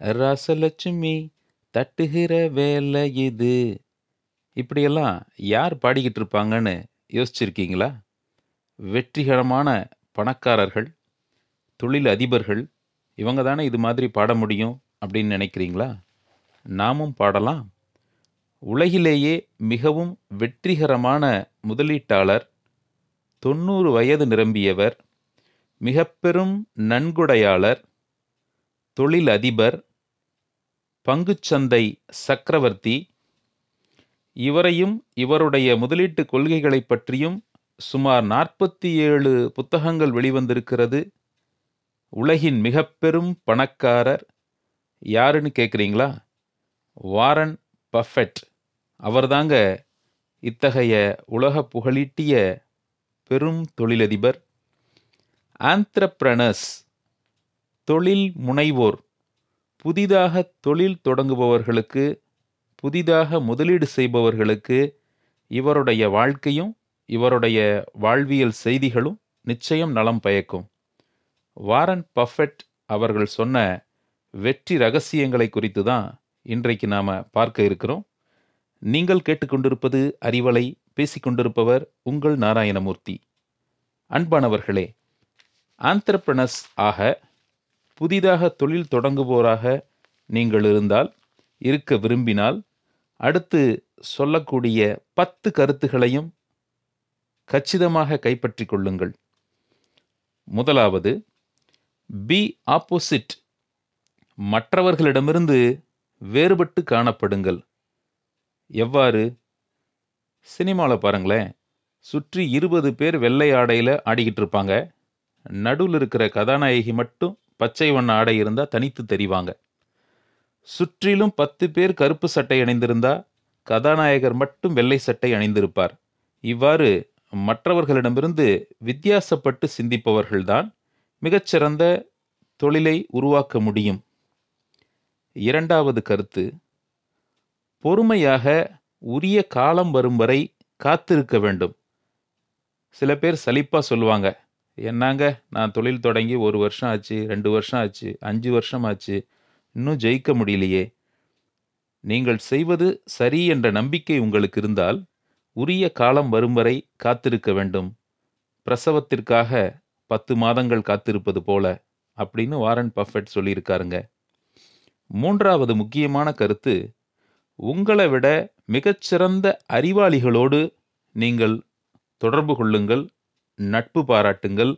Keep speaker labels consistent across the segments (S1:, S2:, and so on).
S1: ராசலட்சுமி தட்டுகிற வேலை இது. இப்படியெல்லாம் யார் பாடிக்கிட்டு இருப்பாங்கன்னு யோசிச்சிருக்கீங்களா? வெற்றிகரமான பணக்காரர்கள் தொழில் அதிபர்கள் இவங்க தானே இது மாதிரி பாட முடியும் அப்படின்னு நினைக்கிறீங்களா? நாமும் பாடலாம். உலகிலேயே மிகவும் வெற்றிகரமான முதலீட்டாளர் தொண்ணூறு வயது நிரம்பியவர் மிகப்பெரும் நன்கொடையாளர் தொழில் அதிபர் பங்குச்சந்தை சக்கரவர்த்தி இவரையும் இவருடைய முதலீட்டு கொள்கைகளை பற்றியும் சுமார் நாற்பத்தி ஏழு புத்தகங்கள் வெளிவந்திருக்கிறது. உலகின் மிக பெரும் பணக்காரர் யாருன்னு கேட்குறீங்களா வாரன் பஃபெட். அவர்தாங்க இத்தகைய உலக புகழீட்டிய பெரும் தொழிலதிபர். ஆந்த்ரப்ரனர்ஸ். தொழில் முனைவோர். புதிதாக தொழில் தொடங்குபவர்களுக்கு புதிதாக முதலீடு செய்பவர்களுக்கு இவருடைய வாழ்க்கையும் இவருடைய வாழ்வியல் செய்திகளும் நிச்சயம் நலம் பயக்கும். வாரன் பஃபெட் அவர்கள் சொன்ன வெற்றி ரகசியங்களை குறித்து தான் இன்றைக்கு நாம் பார்க்க இருக்கிறோம். நீங்கள் கேட்டுக்கொண்டிருப்பது அறிவலை பேசிக்கொண்டிருப்பவர் உங்கள் நாராயணமூர்த்தி. அன்பானவர்களே ஆந்திரப்ரனஸ் ஆக புதிதாக தொழில் தொடங்குவோராக நீங்கள் இருந்தால் இருக்க விரும்பினால் அடுத்து சொல்லக்கூடிய பத்து கருத்துகளையும் கச்சிதமாக கைப்பற்றிக் கொள்ளுங்கள். முதலாவது பி ஆப்போசிட் மற்றவர்களிடமிருந்து வேறுபட்டு காணப்படுங்கள். எவ்வாறு? சினிமாவில் பாருங்களேன் சுற்றி இருபது பேர் வெள்ளை ஆடையில் ஆடிக்கிட்டு இருப்பாங்க. நடுவில் இருக்கிற கதாநாயகி மட்டும் பச்சை வண்ண ஆடை இருந்தால் தனித்து தெரிவாங்க. சுற்றிலும் பத்து பேர் கருப்பு சட்டை அணிந்திருந்தா கதாநாயகர் மட்டும் வெள்ளை சட்டை அணிந்திருப்பார். இவ்வாறு மற்றவர்களிடமிருந்து வித்தியாசப்பட்டு சிந்திப்பவர்கள்தான் மிகச்சிறந்த தொழிலை உருவாக்க முடியும். இரண்டாவது கருத்து பொறுமையாக உரிய காலம் வரும் வரை காத்திருக்க வேண்டும். சில பேர் சலிப்பாக சொல்லுவாங்க என்னங்க? நான் தொழில் தொடங்கி ஒரு வருஷம் ஆச்சு ரெண்டு வருஷம் ஆச்சு அஞ்சு வருஷம் ஆச்சு இன்னும் ஜெயிக்க முடியலையே. நீங்கள் செய்வது சரி என்ற நம்பிக்கை உங்களுக்கு இருந்தால் உரிய காலம் வரும் வரை காத்திருக்க வேண்டும். பிரசவத்திற்காக பத்து மாதங்கள் காத்திருப்பது போல அப்படின்னு வாரன் பஃபெட் சொல்லியிருக்காருங்க. மூன்றாவது முக்கியமான கருத்து உங்களை விட மிகச்சிறந்த அறிவாளிகளோடு நீங்கள் தொடர்பு கொள்ளுங்கள். நட்பு பாராட்டுங்கள்.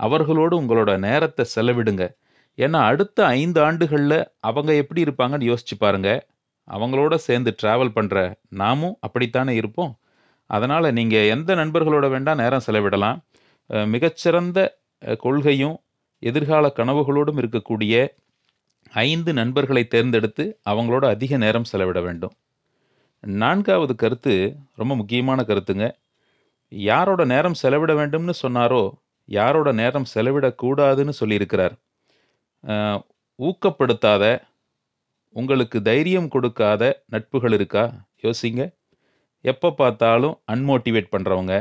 S1: அவர்களோடு உங்களோட நேரத்தை செலவிடுங்க. ஏன்னா அடுத்த ஐந்து ஆண்டுகளில் அவங்க எப்படி இருப்பாங்கன்னு யோசிச்சு பாருங்க. அவங்களோட சேர்ந்து ட்ராவல் பண்ணுற நாமும் அப்படித்தானே இருப்போம். அதனால் நீங்கள் எந்த நண்பர்களோட வேண்டாம் நேரம் செலவிடலாம். மிகச்சிறந்த கொள்கையும் எதிர்கால கனவுகளோடும் இருக்கக்கூடிய ஐந்து நண்பர்களை தேர்ந்தெடுத்து அவங்களோட அதிக நேரம் செலவிட வேண்டும். நான்காவது கருத்து ரொம்ப முக்கியமான கருத்துங்க. யாரோட நேரம் செலவிட வேண்டும்னு சொன்னாரோ யாரோட நேரம் செலவிடக்கூடாதுன்னு சொல்லியிருக்கிறார். ஊக்கப்படுத்தாத உங்களுக்கு தைரியம் கொடுக்காத நட்புகள் இருக்கா? யோசிங்க. எப்போ பார்த்தாலும் அன்மோட்டிவேட் பண்ணுறவங்க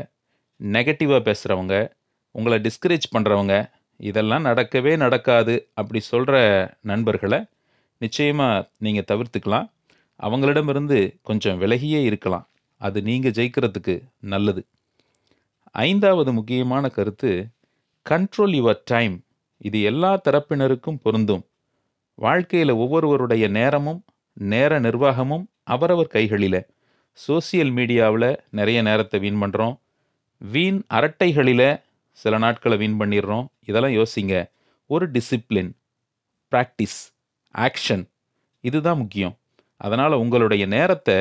S1: நெகட்டிவாக பேசுகிறவங்க உங்களை டிஸ்கரேஜ் பண்ணுறவங்க இதெல்லாம் நடக்கவே நடக்காது அப்படி சொல்கிற நண்பர்களை நிச்சயமாக நீங்கள் தவிர்த்துக்கலாம். அவங்களிடமிருந்து கொஞ்சம் விலகியே இருக்கலாம். அது நீங்கள் ஜெயிக்கிறதுக்கு நல்லது. ஐந்தாவது முக்கியமான கருத்து கண்ட்ரோல் யுவர் டைம் இது எல்லா தரப்பினருக்கும் பொருந்தும். வாழ்க்கையில் ஒவ்வொருவருடைய நேரமும் நேர நிர்வாகமும் அவரவர் கைகளில். சோசியல் மீடியாவில் நிறைய நேரத்தை வீண் பண்ணுறோம் வீண் அரட்டைகளில் சில நாட்களை வீண் பண்ணிடுறோம். இதெல்லாம் யோசிங்க. ஒரு டிசிப்ளின் ப்ராக்டிஸ் ஆக்ஷன் இதுதான் முக்கியம். அதனால் உங்களுடைய நேரத்தை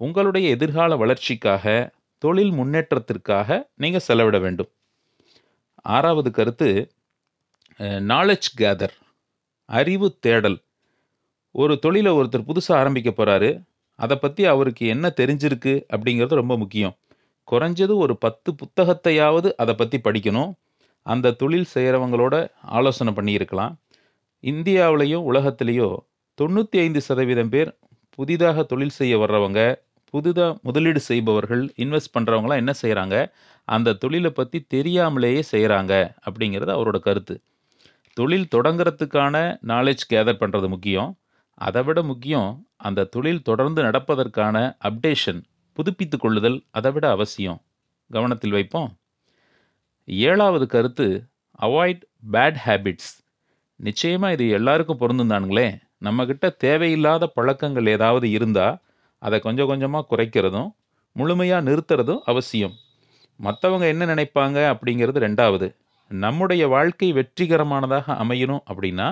S1: உங்களுடைய எதிர்கால வளர்ச்சிக்காக தொழில் முன்னேற்றத்திற்காக நீங்கள் செலவிட வேண்டும். ஆறாவது கருத்து நாலேஜ் கேதர் அறிவு தேடல். ஒரு தொழிலை ஒருத்தர் புதுசாக ஆரம்பிக்க போகிறாரு அதை பற்றி அவருக்கு என்ன தெரிஞ்சிருக்கு அப்படிங்கிறது ரொம்ப முக்கியம். குறைஞ்சது ஒரு பத்து புத்தகத்தையாவது அதை பற்றி படிக்கணும். அந்த தொழில் செய்கிறவங்களோட ஆலோசனை பண்ணியிருக்கலாம். இந்தியாவிலேயோ உலகத்திலேயோ தொண்ணூற்றி ஐந்து சதவீதம் பேர் புதிதாக தொழில் செய்ய வர்றவங்க புதிதாக முதலீடு செய்பவர்கள் இன்வெஸ்ட் பண்ணுறவங்களாம் என்ன செய்கிறாங்க அந்த தொழிலை பற்றி தெரியாமலேயே செய்கிறாங்க அப்படிங்கிறது அவரோட கருத்து. தொழில் தொடங்குறதுக்கான நாலேஜ் கேதர் பண்ணுறது முக்கியம். அதை விட முக்கியம் அந்த தொழில் தொடர்ந்து நடப்பதற்கான அப்டேஷன் புதுப்பித்து கொள்ளுதல் அதை விட அவசியம். கவனத்தில் வைப்போம். ஏழாவது கருத்து அவாய்ட் பேட் ஹேபிட்ஸ் நிச்சயமாக இது எல்லாருக்கும் பொருந்தும் தானுங்களே. நம்மக்கிட்ட தேவையில்லாத பழக்கங்கள் ஏதாவது இருந்தால் அதை கொஞ்சம் கொஞ்சமாக குறைக்கிறதும் முழுமையாக நிறுத்துறதும் அவசியம். மற்றவங்க என்ன நினைப்பாங்க அப்படிங்கிறது ரெண்டாவது. நம்முடைய வாழ்க்கை வெற்றிகரமானதாக அமையணும் அப்படின்னா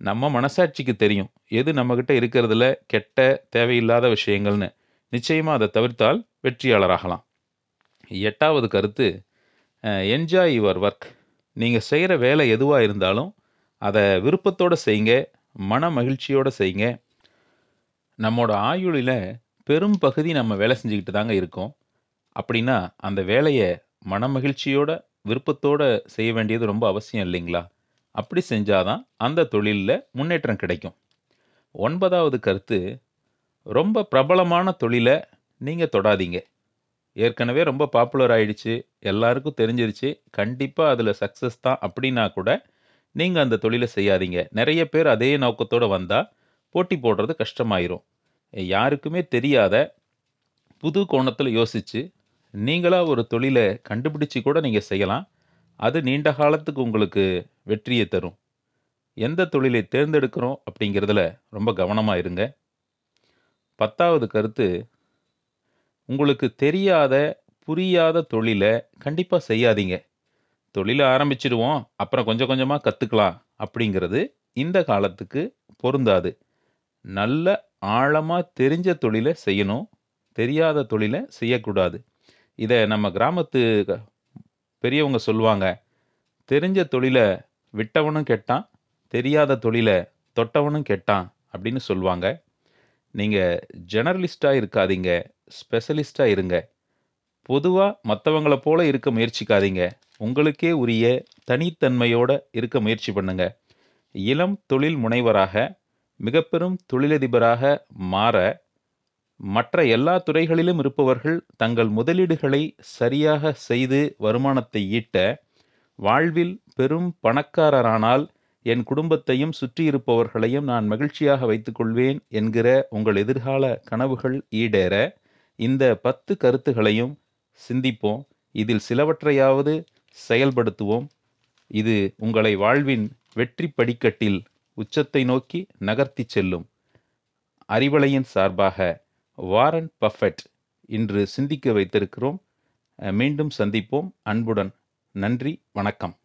S1: நம்ம மனசாட்சிக்கு தெரியும். எது நம்மக்கிட்ட இருக்கிறதுல கெட்ட தேவையில்லாத விஷயங்கள்னு. நிச்சயமாக அதை தவிர்த்தால் வெற்றியாளராகலாம். எட்டாவது கருத்து என்ஜாய் யுவர் ஒர்க் நீங்கள் செய்கிற வேலை எதுவாக இருந்தாலும் அதை விருப்பத்தோடு செய்யுங்க மன மகிழ்ச்சியோடு செய்யுங்க நம்மோட ஆயுளில் பெரும் பகுதி நம்ம வேலை செஞ்சுக்கிட்டு தாங்க இருக்கோம். அப்படின்னா அந்த வேலையை மனமகிழ்ச்சியோட, விருப்பத்தோடு செய்ய வேண்டியது ரொம்ப அவசியம் இல்லைங்களா? அப்படி செஞ்சாதான் அந்த தொழிலில் முன்னேற்றம் கிடைக்கும். ஒன்பதாவது கருத்து ரொம்ப பிரபலமான தொழிலை நீங்கள் தொடாதீங்க. ஏற்கனவே ரொம்ப பாப்புலர் ஆயிடுச்சு எல்லாருக்கும் தெரிஞ்சிருச்சு கண்டிப்பாக அதில் சக்ஸஸ் தான் அப்படின்னா கூட நீங்கள் அந்த தொழிலை செய்யாதீங்க. நிறைய பேர் அதே நோக்கத்தோடு வந்தால் போட்டி போடுறது கஷ்டமாயிரும். யாருக்குமே தெரியாத புது கோணத்தில் யோசித்து நீங்களாக ஒரு தொழிலை கண்டுபிடிச்சி கூட நீங்கள் செய்யலாம். அது நீண்ட காலத்துக்கு உங்களுக்கு வெற்றியை தரும். எந்த தொழிலை தேர்ந்தெடுக்கிறோம் அப்படிங்கிறதுல ரொம்ப கவனமாக இருங்க. பத்தாவது கருத்து உங்களுக்கு தெரியாத புரியாத தொழிலை கண்டிப்பாக செய்யாதீங்க. தொழிலை ஆரம்பிச்சிடுவோம் அப்புறம் கொஞ்சம் கொஞ்சமாக கற்றுக்கலாம் அப்படிங்கிறது இந்த காலத்துக்கு பொருந்தாது. நல்ல ஆழமாக தெரிஞ்ச தொழிலை செய்யணும். தெரியாத தொழிலை செய்யக்கூடாது. இதை நம்ம கிராமத்து பெரியவங்க சொல்லுவாங்க. தெரிஞ்ச தொழிலை விட்டவனும் கெட்டான் தெரியாத தொழிலை தொட்டவனும் கெட்டான் அப்படின்னு சொல்லுவாங்க. நீங்கள் ஜெனரலிஸ்டாக இருக்காதீங்க ஸ்பெஷலிஸ்டாக இருங்க. பொதுவாக மற்றவங்கள போல இருக்க முயற்சிக்காதீங்க. உங்களுக்கே உரிய தனித்தன்மையோடு இருக்க முயற்சி பண்ணுங்க. இளம் தொழில் முனைவராக மிக பெரும் தொழிலதிபராக மாற மற்ற எல்லா துறைகளிலும் இருப்பவர்கள் தங்கள் முதலீடுகளை சரியாக செய்து வருமானத்தை ஈட்ட வாழ்வில் பெரும் பணக்காரரானால் என் குடும்பத்தையும் சுற்றியிருப்பவர்களையும் நான் மகிழ்ச்சியாக வைத்துக்கொள்வேன் என்கிற உங்கள் எதிர்கால கனவுகள் ஈடேற இந்த பத்து கருத்துகளையும் சிந்திப்போம். இதில் சிலவற்றையாவது செயல்படுத்துவோம். இது உங்களை வாழ்வின் வெற்றி படிக்கட்டில் உச்சத்தை நோக்கி நகர்த்தி செல்லும். அறிவலையின் சார்பாக வாரன் பஃபெட் இன்று சிந்திக்க வைத்திருக்கிறோம். மீண்டும் சந்திப்போம். அன்புடன் நன்றி வணக்கம்.